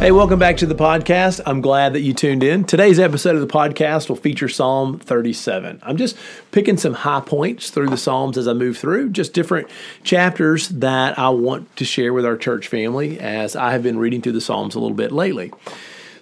Hey, welcome back to the podcast. I'm glad that you tuned in. Today's episode of the podcast will feature Psalm 37. I'm just picking some high points through the Psalms as I move through, just different chapters that I want to share with our church family as I have been reading through the Psalms a little bit lately.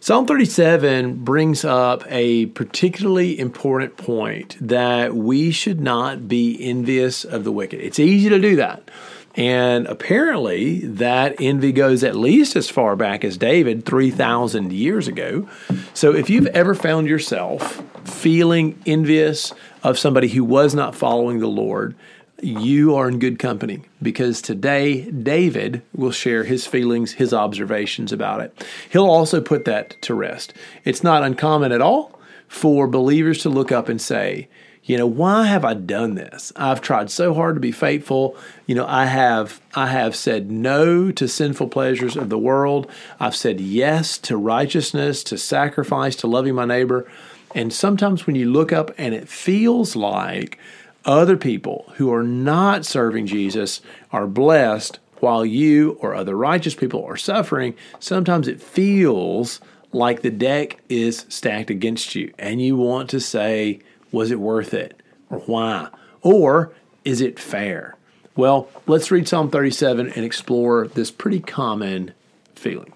Psalm 37 brings up a particularly important point that we should not be envious of the wicked. It's easy to do that. And apparently, that envy goes at least as far back as David, 3,000 years ago. So, if you've ever found yourself feeling envious of somebody who was not following the Lord, you are in good company because today David will share his feelings, his observations about it. He'll also put that to rest. It's not uncommon at all for believers to look up and say, you know why have i done this? I've tried so hard to be faithful. You know i have i have said no to sinful pleasures of the world. I've said yes to righteousness to sacrifice to loving my neighbor. And sometimes when you look up and it feels like other people who are not serving jesus are blessed while you or other righteous people are suffering sometimes it feels like the deck is stacked against you. And you want to say was it worth it? Or why? Or is it fair? Well, let's read Psalm 37 and explore this pretty common feeling.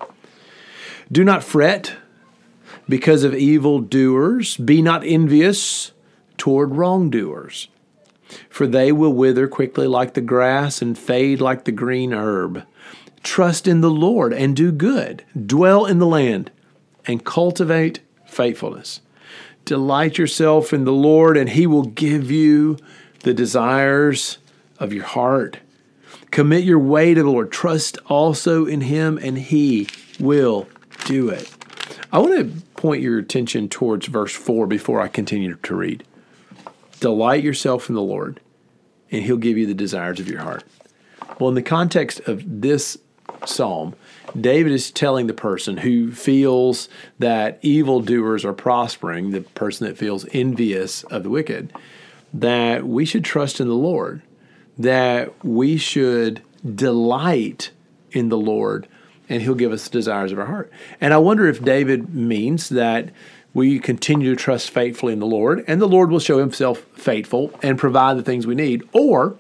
Do not fret because of evil doers, be not envious toward wrongdoers, for they will wither quickly like the grass and fade like the green herb. Trust in the Lord and do good, dwell in the land and cultivate faithfulness. Delight yourself in the Lord, and He will give you the desires of your heart. Commit your way to the Lord. Trust also in Him, and He will do it. I want to point your attention towards verse 4 before I continue to read. Delight yourself in the Lord, and He'll give you the desires of your heart. Well, in the context of this psalm, David is telling the person who feels that evildoers are prospering, the person that feels envious of the wicked, that we should trust in the Lord, that we should delight in the Lord, and He'll give us the desires of our heart. And I wonder if David means that we continue to trust faithfully in the Lord, and the Lord will show Himself faithful and provide the things we need, or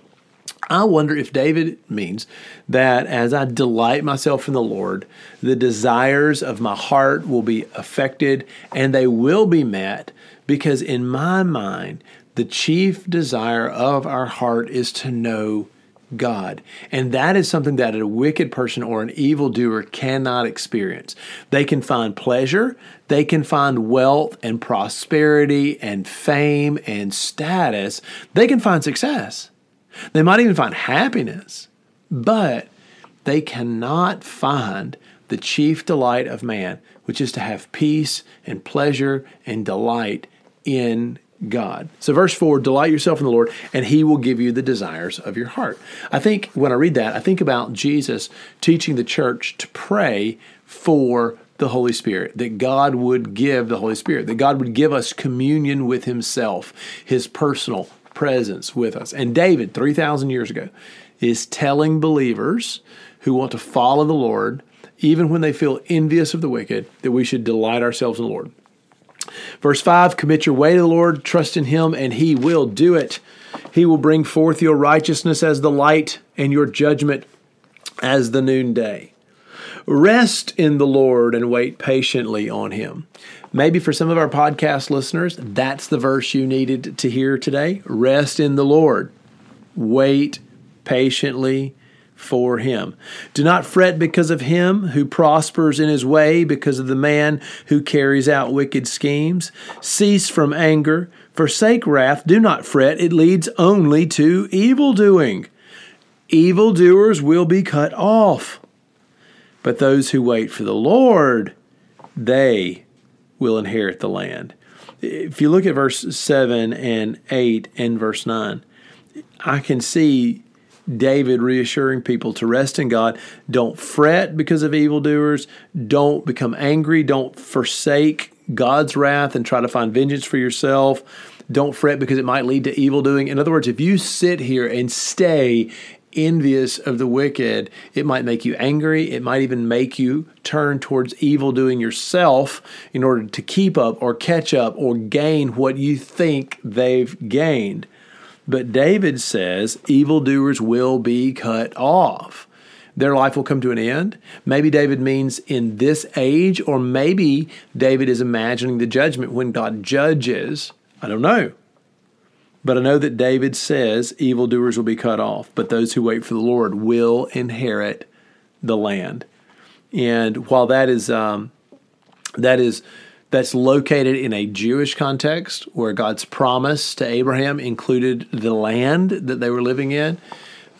I wonder if David means that as I delight myself in the Lord, the desires of my heart will be affected and they will be met because, in my mind, the chief desire of our heart is to know God. And that is something that a wicked person or an evildoer cannot experience. They can find pleasure, they can find wealth and prosperity and fame and status, they can find success. They might even find happiness, but they cannot find the chief delight of man, which is to have peace and pleasure and delight in God. So, verse 4 delight yourself in the Lord, and he will give you the desires of your heart. I think when I read that, I think about Jesus teaching the church to pray for the Holy Spirit, that God would give the Holy Spirit, that God would give us communion with himself, his personal presence with us. And David, 3,000 years ago, is telling believers who want to follow the Lord, even when they feel envious of the wicked, that we should delight ourselves in the Lord. Verse 5 Commit your way to the Lord, trust in Him, and He will do it. He will bring forth your righteousness as the light and your judgment as the noonday. Rest in the Lord and wait patiently on Him. Maybe for some of our podcast listeners, that's the verse you needed to hear today. Rest in the Lord. Wait patiently for him. Do not fret because of him who prospers in his way, because of the man who carries out wicked schemes. Cease from anger, forsake wrath, do not fret, it leads only to evil doing. Evildoers will be cut off, but those who wait for the Lord, they will inherit the land. If you look at verse 7 and 8 and verse 9, I can see David reassuring people to rest in God. Don't fret because of evildoers. Don't become angry. Don't forsake God's wrath and try to find vengeance for yourself. Don't fret because it might lead to evil doing. In other words, if you sit here and stay envious of the wicked, it might make you angry. It might even make you turn towards evil doing yourself in order to keep up or catch up or gain what you think they've gained. But David says evildoers will be cut off. Their life will come to an end. Maybe David means in this age, or maybe David is imagining the judgment when God judges. I don't know. But I know that David says evildoers will be cut off, but those who wait for the Lord will inherit the land. And while that is um, that is that's located in a Jewish context where God's promise to Abraham included the land that they were living in.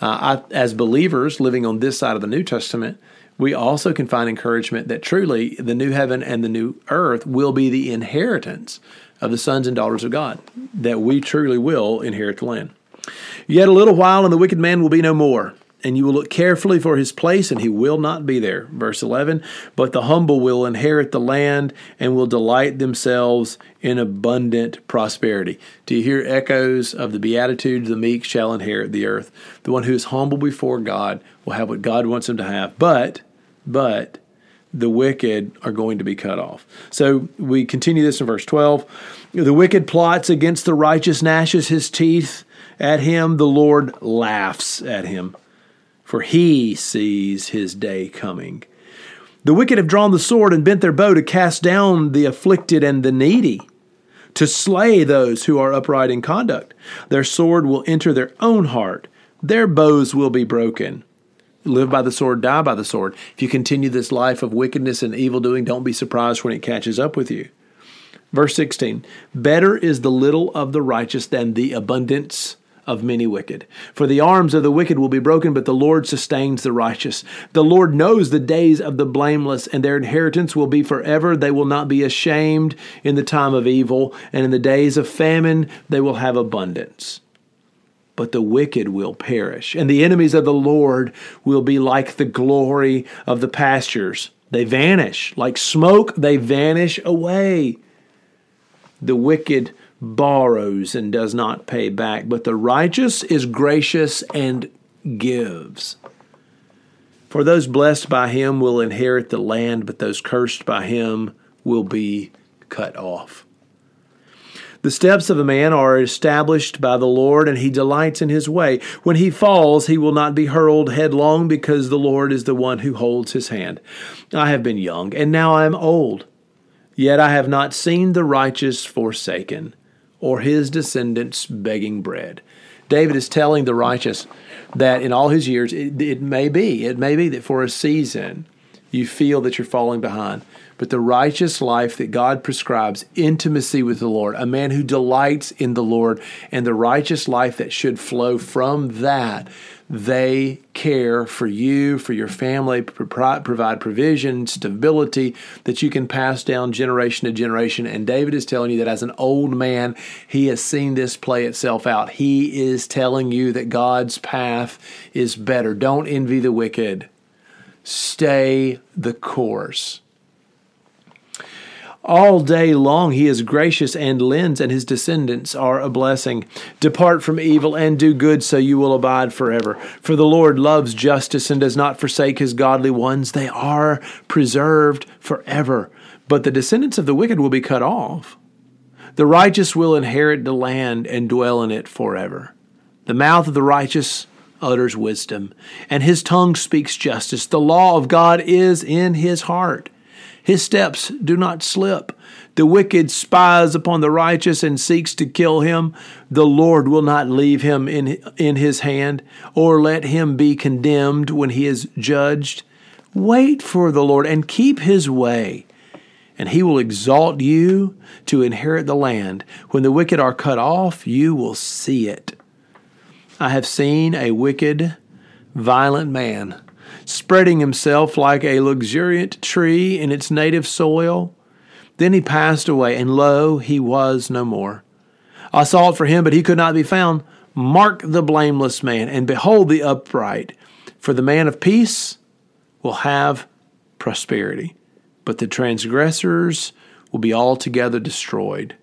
Uh, I, as believers living on this side of the New Testament, we also can find encouragement that truly the new heaven and the new earth will be the inheritance of the sons and daughters of God, that we truly will inherit the land. Yet a little while, and the wicked man will be no more and you will look carefully for his place, and he will not be there. Verse 11 But the humble will inherit the land and will delight themselves in abundant prosperity. Do you hear echoes of the Beatitudes? The meek shall inherit the earth. The one who is humble before God will have what God wants him to have. But, but, the wicked are going to be cut off. So we continue this in verse 12. The wicked plots against the righteous, gnashes his teeth at him. The Lord laughs at him for he sees his day coming. The wicked have drawn the sword and bent their bow to cast down the afflicted and the needy, to slay those who are upright in conduct. Their sword will enter their own heart, their bows will be broken. Live by the sword, die by the sword. If you continue this life of wickedness and evil doing, don't be surprised when it catches up with you. Verse 16 Better is the little of the righteous than the abundance of many wicked. For the arms of the wicked will be broken, but the Lord sustains the righteous. The Lord knows the days of the blameless, and their inheritance will be forever. They will not be ashamed in the time of evil, and in the days of famine they will have abundance. But the wicked will perish, and the enemies of the Lord will be like the glory of the pastures. They vanish. Like smoke, they vanish away. The wicked borrows and does not pay back, but the righteous is gracious and gives. For those blessed by him will inherit the land, but those cursed by him will be cut off. The steps of a man are established by the Lord, and he delights in his way. When he falls, he will not be hurled headlong, because the Lord is the one who holds his hand. I have been young, and now I am old. Yet I have not seen the righteous forsaken, or his descendants begging bread. David is telling the righteous that in all his years, it, it, may be, it may be that for a season you feel that you're falling behind. But the righteous life that God prescribes, intimacy with the Lord, a man who delights in the Lord, and the righteous life that should flow from that, they care for you, for your family, provide provision, stability that you can pass down generation to generation. And David is telling you that as an old man, he has seen this play itself out. He is telling you that God's path is better. Don't envy the wicked, stay the course. All day long he is gracious and lends, and his descendants are a blessing. Depart from evil and do good, so you will abide forever. For the Lord loves justice and does not forsake his godly ones. They are preserved forever. But the descendants of the wicked will be cut off. The righteous will inherit the land and dwell in it forever. The mouth of the righteous utters wisdom, and his tongue speaks justice. The law of God is in his heart. His steps do not slip. The wicked spies upon the righteous and seeks to kill him. The Lord will not leave him in, in his hand, or let him be condemned when he is judged. Wait for the Lord and keep his way, and he will exalt you to inherit the land. When the wicked are cut off, you will see it. I have seen a wicked, violent man spreading himself like a luxuriant tree in its native soil. Then he passed away, and lo, he was no more. I sought for him, but he could not be found. Mark the blameless man and behold the upright, for the man of peace will have prosperity, but the transgressors will be altogether destroyed.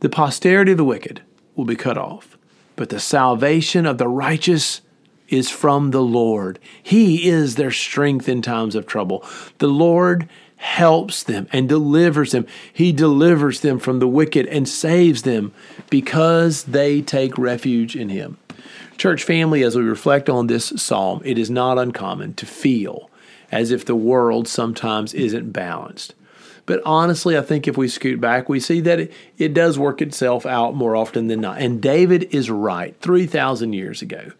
The posterity of the wicked will be cut off, but the salvation of the righteous is from the Lord. He is their strength in times of trouble. The Lord helps them and delivers them. He delivers them from the wicked and saves them because they take refuge in Him. Church family, as we reflect on this psalm, it is not uncommon to feel as if the world sometimes isn't balanced. But honestly, I think if we scoot back, we see that it, it does work itself out more often than not. And David is right 3,000 years ago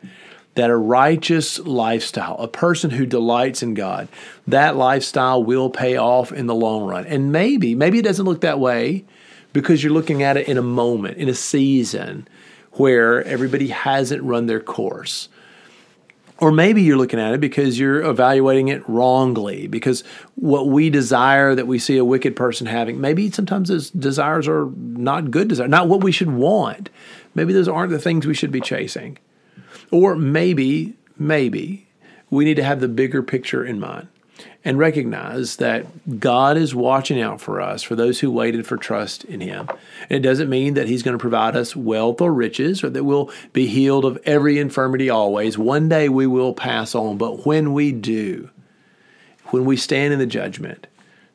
that a righteous lifestyle, a person who delights in God, that lifestyle will pay off in the long run. And maybe, maybe it doesn't look that way because you're looking at it in a moment, in a season where everybody hasn't run their course. Or maybe you're looking at it because you're evaluating it wrongly, because what we desire that we see a wicked person having, maybe sometimes those desires are not good desires, not what we should want. Maybe those aren't the things we should be chasing. Or maybe, maybe we need to have the bigger picture in mind and recognize that God is watching out for us, for those who waited for trust in Him. And it doesn't mean that He's going to provide us wealth or riches or that we'll be healed of every infirmity always. One day we will pass on, but when we do, when we stand in the judgment,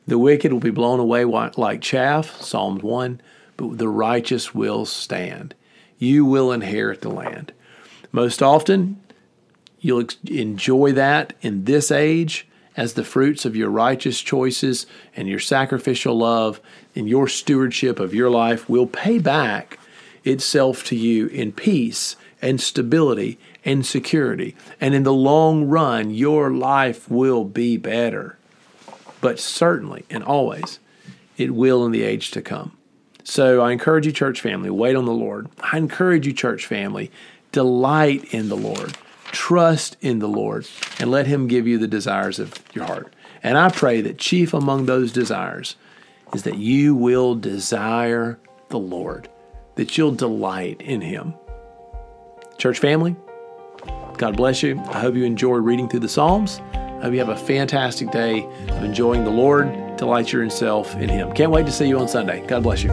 the wicked will be blown away like chaff, Psalms 1, but the righteous will stand. You will inherit the land. Most often, you'll enjoy that in this age as the fruits of your righteous choices and your sacrificial love and your stewardship of your life will pay back itself to you in peace and stability and security. And in the long run, your life will be better. But certainly and always, it will in the age to come. So I encourage you, church family, wait on the Lord. I encourage you, church family, Delight in the Lord. Trust in the Lord and let Him give you the desires of your heart. And I pray that chief among those desires is that you will desire the Lord, that you'll delight in Him. Church family, God bless you. I hope you enjoy reading through the Psalms. I hope you have a fantastic day of enjoying the Lord. Delight yourself in Him. Can't wait to see you on Sunday. God bless you.